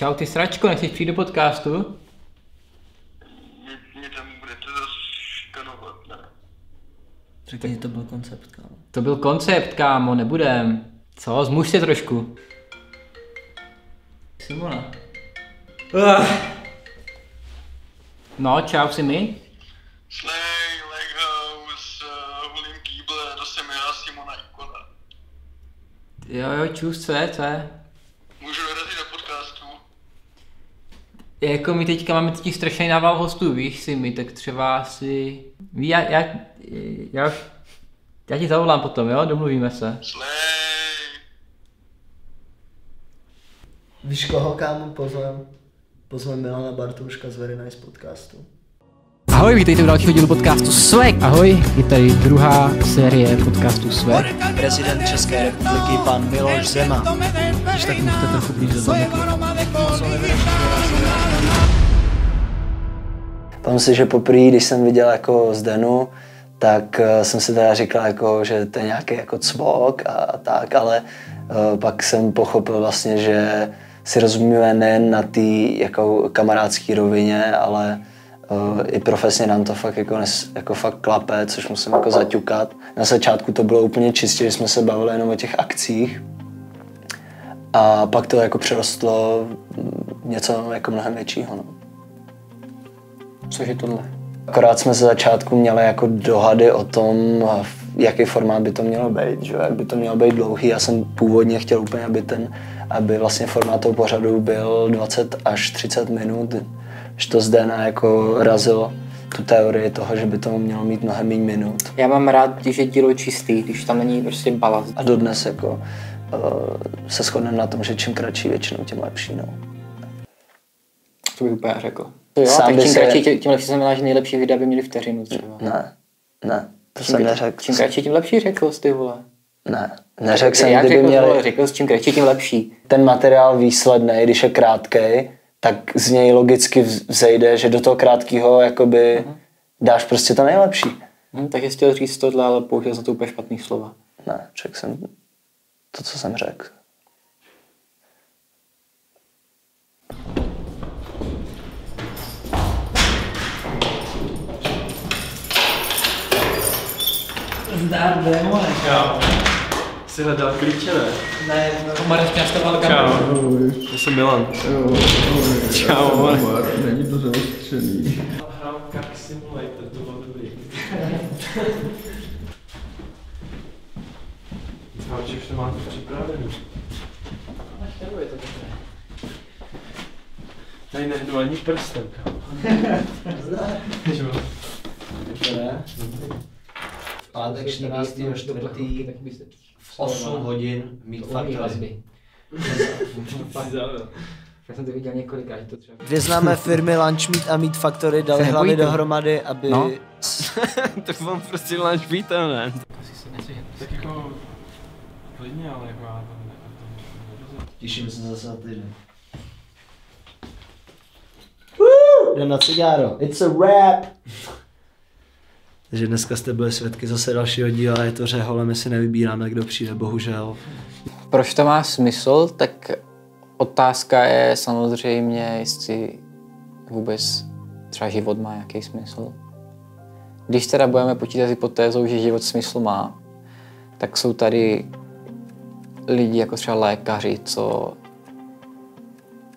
Čau, ty sračko, nechceš přijít do podcastu? Mě, mě tam budete zase škanovat, ne? Řekni, to byl koncept, kámo. To byl koncept, kámo, nebudem. Co, zmuž se trošku. Simona. No, čau si mi. Slay, Leghouse, uh, hulím kýble, to jsem já, Simona Ikona. Jo, jo, čus, co je, co je? Můžu dorazit do podcastu? Jako my teďka máme totiž strašný nával hostů, víš si mi, tak třeba si... Ví, já, já, já, já ti zavolám potom, jo, domluvíme se. Víš koho, kámo, pozvem? Pozvem Milana Bartuška z Very Nice podcastu. Ahoj, vítejte u dalšího dílu podcastu Swag. Ahoj, je tady druhá série podcastu Swag. Prezident České republiky, pan Miloš Zeman. Když tak můžete trochu blíž do Pamatuju si, že poprvé, když jsem viděl jako Zdenu, tak uh, jsem si teda říkal, jako, že to je nějaký jako cvok a, tak, ale uh, pak jsem pochopil vlastně, že si rozumíme nejen na té jako kamarádské rovině, ale uh, i profesně nám to fakt jako, nes, jako fakt klape, což musím jako zaťukat. Na začátku to bylo úplně čistě, že jsme se bavili jenom o těch akcích, a pak to jako přerostlo něco jako mnohem většího. No. Což je tohle? Akorát jsme ze začátku měli jako dohady o tom, jaký formát by to mělo být, že? jak by to mělo být dlouhý. Já jsem původně chtěl úplně, aby ten, aby vlastně formát toho pořadu byl 20 až 30 minut, že to zde na jako razilo tu teorii toho, že by to mělo mít mnohem méně minut. Já mám rád, když je dílo čistý, když tam není prostě balast. A dodnes jako uh, se shodneme na tom, že čím kratší většinou, tím lepší. No. To bych úplně řekl. To jo, Sám tak by čím se- kratší, tím, tím lepší znamená, že nejlepší videa by měly vteřinu třeba. Ne, ne, to Čím, jsem neřekl. čím kratší, tím lepší řekl jsi, ty vole. Ne, neřekl jsem, kdyby řekl, měli... vole, řekl jsi, čím kratší, tím lepší. ten materiál výsledný, když je krátkej, tak z něj logicky vz- vzejde, že do toho krátkého jakoby dáš prostě to nejlepší. Hm, takže jsi chtěl říct tohle, ale použil za to úplně špatný slova. Ne, řekl jsem to, co jsem řekl. Zdar, démone. Čau. Jsi hledal klíče, ne? Ne, Marek mě nastavil Čau. Já jsem Milan. Čau, Mar. Není to zaostřený. Car Simulator, to bylo dobrý. Čau, už to máte připravený. Tady nehnu ani prstem, kámo. Jo. Pátek 14. čtvrtý v 8 hodin mít faktory. Jsi zaujel. Já jsem to viděl několikrát, že to třeba... Dvě známé firmy Lunchmeat a Meat Factory dali Se hlavy dohromady, aby... No. tak mám prostě láš vítem, ne? Tak jako... Klidně, ale jako já to... Těším se zase na týden. Jdem na cigáro. It's a rap. Takže dneska jste byli svědky zase dalšího díla, je to řehole, my si nevybíráme, kdo přijde, bohužel. Proč to má smysl, tak otázka je samozřejmě, jestli vůbec třeba život má nějaký smysl. Když teda budeme počítat hypotézou, že život smysl má, tak jsou tady lidi jako třeba lékaři, co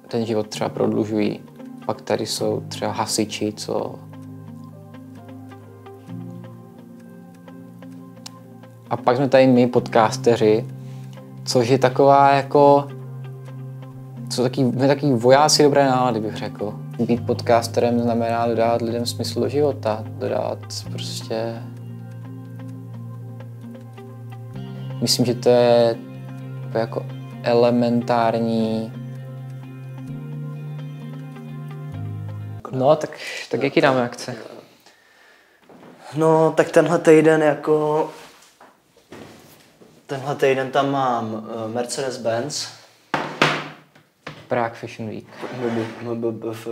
ten život třeba prodlužují. Pak tady jsou třeba hasiči, co A pak jsme tady my, podcasteři, což je taková jako... Co taky, my taky vojáci dobré nálady, bych řekl. Být podcasterem znamená dodávat lidem smysl do života, dodávat prostě... Myslím, že to je jako elementární... No, tak, tak jaký dáme akce? No, tak tenhle týden jako... Tenhle týden tam mám uh, Mercedes-Benz, Prague Fashion Week. MBBF,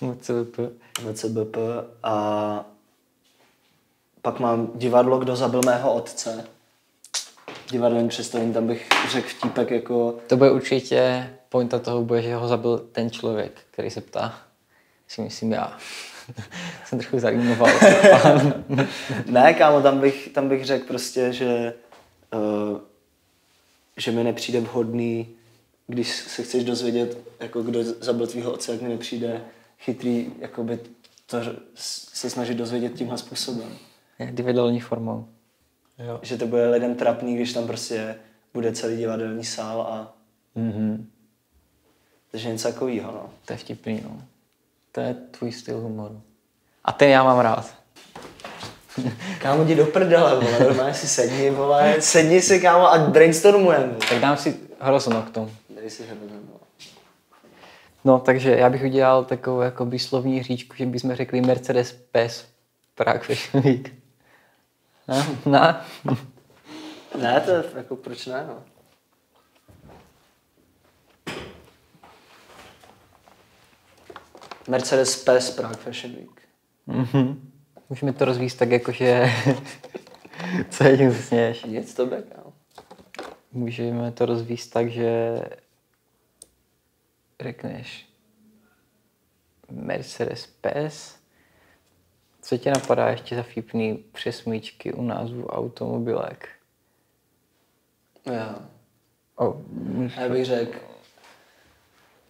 MCVP. VCBP a pak mám divadlo Kdo zabil mého otce. divadelním představení, tam bych řekl vtípek jako... To bude určitě, pointa toho bude, že ho zabil ten člověk, který se ptá. Si myslím já. Jsem trochu zajímoval. ne, kámo, tam bych, tam bych řekl prostě, že, že mi nepřijde vhodný, když se chceš dozvědět, jako kdo zabil tvýho otce, jak mi nepřijde chytrý, jakoby to se snažit dozvědět tímhle způsobem. Divadelní formou. Jo. Že to bude lidem trapný, když tam prostě bude celý divadelní sál a... Mm-hmm. Takže něco takového, no. To je vtipný, no. To je tvůj styl humoru. A ten já mám rád. kámo, jdi do prdele, vole, normálně si sedni, vole, sedni si, kámo, a brainstormujeme. Tak dám si hrozno Dej si hrozno. No, takže já bych udělal takovou jako výslovní říčku, že bychom řekli Mercedes PES Prague Fashion Week. Ne? Ne? ne, to je jako proč ne, no. Mercedes PES Prague Fashion Week. Mm-hmm. Můžeme to rozvíjet tak jako, že... Co je tím sněž? Nic to no. Můžeme to rozvíjet tak, že řekneš Mercedes PES. Co tě napadá ještě za vtipný přesmíčky u názvu automobilek? Jo. Oh, Já bych řekl.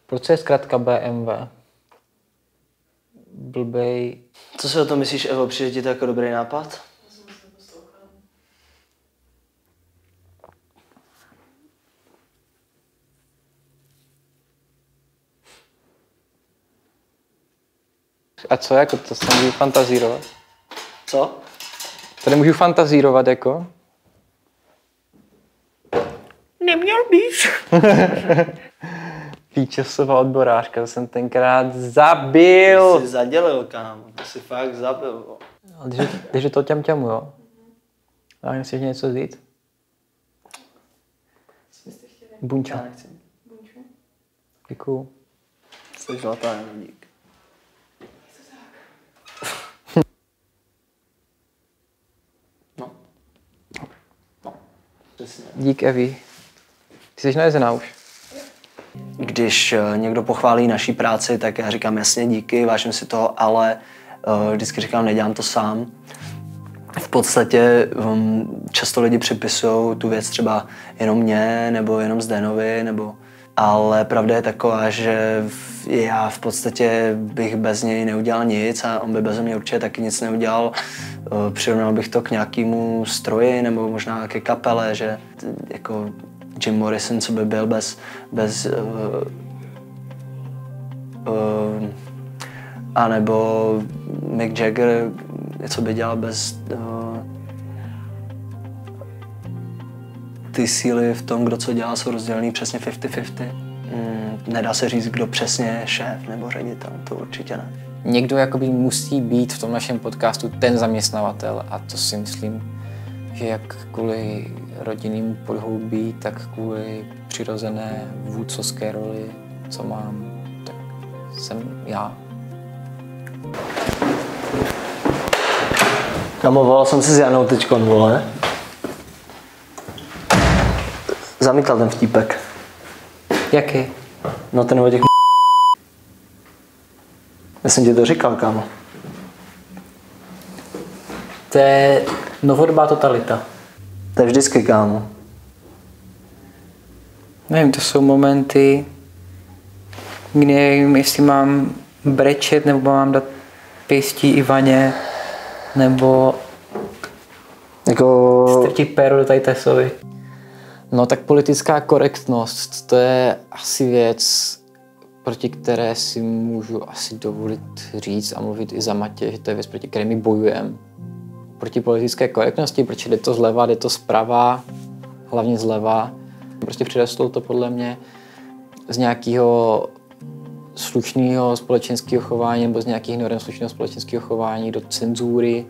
Proč je zkrátka BMW? Blbej. Co si o tom myslíš, Evo? Přijde ti to jako dobrý nápad? A co, jako to se můžu fantazírovat? Co? Tady můžu fantazírovat, jako? Neměl bys. Výčasová odborářka, to jsem tenkrát zabil. Ty jsi zadělil, kámo. To jsi fakt zabil. Takže to těm těmu, jo? A nechceš něco vzít? Bunča. Děkuju. Jsi zlatá, dík. No. No. Přesně. Dík, Evi. Ty jsi najezená už. Když eh, někdo pochválí naší práci, tak já říkám jasně díky, vážím si toho, ale uh, vždycky říkám, nedělám to sám. V podstatě um, často lidi připisují tu věc třeba jenom mě, nebo jenom Zdenovi, nebo ale pravda je taková, že já v podstatě bych bez něj neudělal nic a on by bez mě určitě taky nic neudělal. Eh, přirovnal bych to k nějakému stroji nebo možná ke kapele, že jako Jim Morrison, co by byl bez, bez uh, uh, a nebo Mick Jagger, co by dělal bez uh, ty síly v tom, kdo co dělá, jsou rozdělený přesně 50-50. Mm, nedá se říct, kdo přesně je šéf nebo ředitel, to určitě ne. Někdo jakoby musí být v tom našem podcastu ten zaměstnavatel a to si myslím, že jak kvůli rodinným podhoubí, tak kvůli přirozené vůdcovské roli, co mám, tak jsem já. Kamo, volal jsem se s Janou teďkon, vole. Zamítal ten vtípek. Jaký? No ten o těch Já jsem ti to říkal, kámo. To je novodobá totalita. To je vždycky, kámo. Nevím, to jsou momenty, kdy nevím, jestli mám brečet, nebo mám dát pěstí Ivaně, nebo jako... strtit péro do tady Tesovi. No tak politická korektnost, to je asi věc, proti které si můžu asi dovolit říct a mluvit i za Matě, že to je věc, proti které my bojujeme. Proti politické korektnosti, protože jde to zleva, jde to zprava, hlavně zleva. Prostě přirostlo to podle mě z nějakého slušného společenského chování nebo z nějakých norm slušného společenského chování do cenzury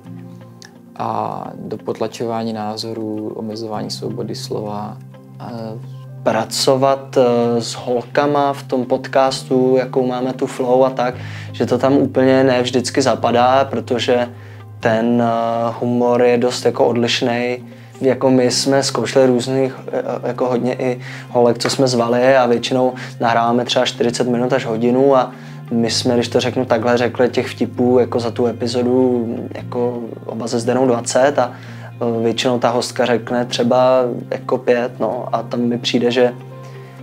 a do potlačování názorů, omezování svobody slova. Pracovat eh, s holkama v tom podcastu, jakou máme tu flow a tak, že to tam úplně ne vždycky zapadá, protože ten eh, humor je dost jako odlišný jako my jsme zkoušeli různých, eh, jako hodně i holek, co jsme zvali a většinou nahráváme třeba 40 minut až hodinu a my jsme, když to řeknu takhle, řekli těch vtipů jako za tu epizodu jako oba ze Zdenou 20 a eh, většinou ta hostka řekne třeba jako pět, no a tam mi přijde, že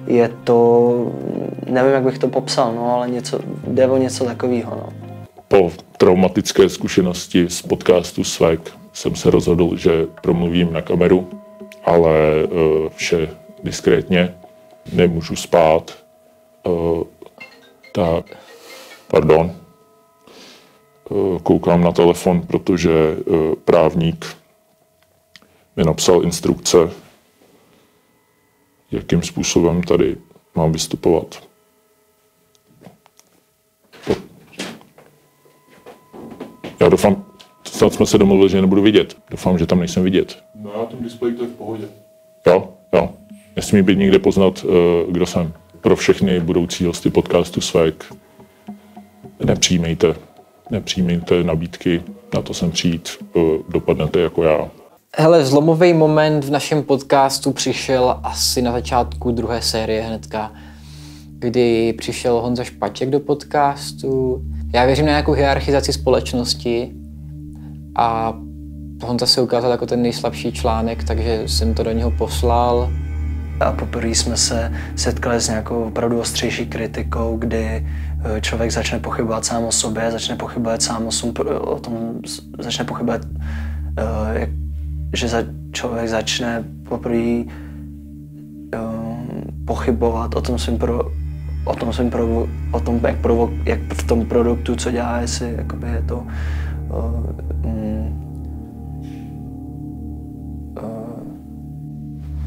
je to, nevím, jak bych to popsal, no, ale něco, jde o něco takového, no. Po traumatické zkušenosti z podcastu Svek jsem se rozhodl, že promluvím na kameru, ale uh, vše diskrétně, nemůžu spát. Uh, tak, pardon, uh, koukám na telefon, protože právník mi napsal instrukce, jakým způsobem tady mám vystupovat. Já doufám, snad jsme se domluvili, že nebudu vidět. Doufám, že tam nejsem vidět. No na tom displeji to je v pohodě. Jo, jo. Nesmí být nikde poznat, eh, kdo jsem. Pro všechny budoucí hosty podcastu Svek nepřijmejte, nepřijmejte nabídky, na to jsem přijít, eh, dopadnete jako já. Hele, zlomový moment v našem podcastu přišel asi na začátku druhé série hnedka, kdy přišel Honza Špaček do podcastu. Já věřím na nějakou hierarchizaci společnosti a Honza se ukázal jako ten nejslabší článek, takže jsem to do něho poslal. A poprvé jsme se setkali s nějakou opravdu ostřejší kritikou, kdy eh, člověk začne pochybovat sám o sobě, začne pochybovat sám o, tom, o tom začne pochybovat, eh, že za, člověk začne poprvé um, pochybovat o tom svým pro, o tom svým o tom, jak, provo, jak v tom produktu, co dělá, jestli jakoby je to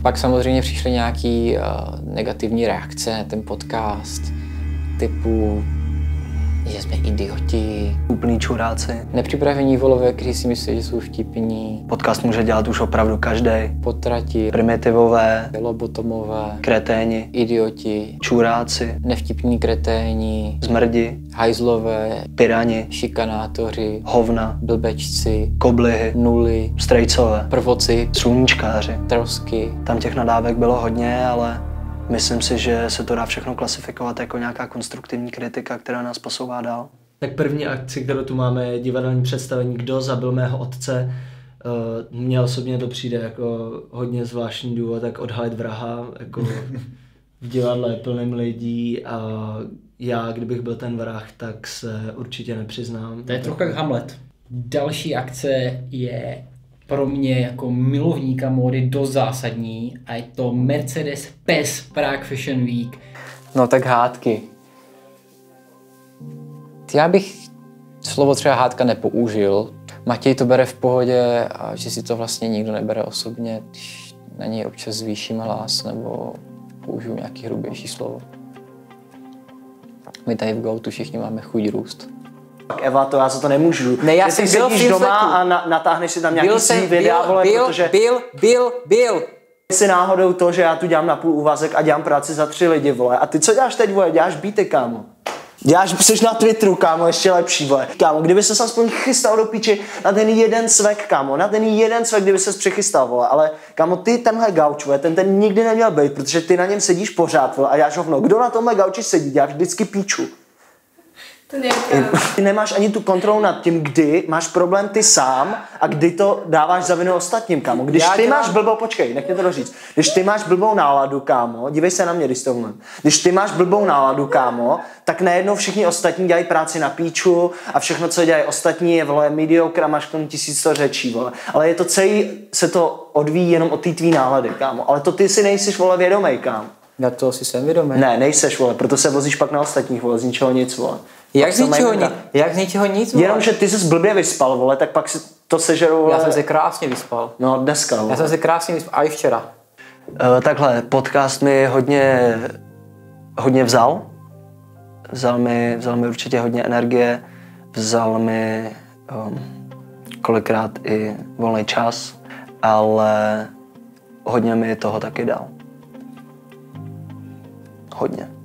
Pak samozřejmě přišly nějaké uh, negativní reakce na ten podcast, typu, že jsme idioti, úplný čuráci. nepřipravení volové, kteří si myslí, že jsou vtipní, Podcast může dělat už opravdu každý. potrati, Primitivové, lobotomové, kreténi, idioti, čuráci, nevtipní kreténi, zmrdi, hajzlové, pyrani, šikanátoři, hovna, blbečci, koblihy, nuly, strejcové, prvoci, sluníčkáři. trosky. Tam těch nadávek bylo hodně, ale myslím si, že se to dá všechno klasifikovat jako nějaká konstruktivní kritika, která nás posouvá dál. Tak první akci, kterou tu máme, je divadelní představení Kdo zabil mého otce. Uh, Mně osobně to přijde jako hodně zvláštní důvod, tak odhalit vraha jako v divadle je plným lidí a já, kdybych byl ten vrah, tak se určitě nepřiznám. To je trochu jak Hamlet. Další akce je pro mě jako milovníka módy dost zásadní a je to Mercedes PES Prague Fashion Week. No tak hádky. Já bych slovo třeba hádka nepoužil. Matěj to bere v pohodě a že si to vlastně nikdo nebere osobně, když na něj občas zvýšíme hlas nebo použiju nějaký hrubější slovo. My tady v Goutu všichni máme chuť růst. Tak Eva, to já za to nemůžu. Ne, já ty jsem byl v sedíš doma a na, natáhneš si tam nějaký Byl svý videa, byl, vole, byl, protože byl, byl, byl. si náhodou to, že já tu dělám na půl úvazek a dělám práci za tři lidi, vole. A ty co děláš teď, vole? Děláš beaty, kámo. Děláš, jsi na Twitteru, kámo, ještě lepší, vole. Kámo, kdyby se aspoň chystal do píči na ten jeden svek, kámo, na ten jeden svek, kdyby se přichystal, vole. Ale, kámo, ty tenhle gauč, vole, ten ten nikdy neměl být, protože ty na něm sedíš pořád, vole, a děláš hovno. Kdo na tomhle gauči sedí, děláš vždycky píču. To. Ty nemáš ani tu kontrolu nad tím, kdy máš problém ty sám a kdy to dáváš za vinu ostatním, kámo. Když Já ty dělám- máš blbou, počkej, nech mě to doříct. Když ty máš blbou náladu, kámo, dívej se na mě, když to umím. Když ty máš blbou náladu, kámo, tak najednou všichni ostatní dělají práci na píču a všechno, co dělají ostatní, je vole mediocre a máš k tomu tisíc to řečí, vole. Ale je to celý, se to odvíjí jenom od té tvý nálady, kámo. Ale to ty si nejsi, vole, vědomej, kámo. Já to si jsem vědomý. Ne, nejseš, vole, proto se vozíš pak na ostatních, vole, z ničeho nic, vole. Jak z ničeho nic? Jak z ničeho nic? vole? Jenom, že ty jsi blbě vyspal, vole, tak pak si to sežerou, vole. Já jsem se krásně vyspal. No, dneska, vole. Já jsem se krásně vyspal. A i včera. Uh, takhle, podcast mi hodně, hodně vzal. Vzal mi, vzal mi určitě hodně energie, vzal mi um, kolikrát i volný čas, ale hodně mi toho taky dal. Hodně.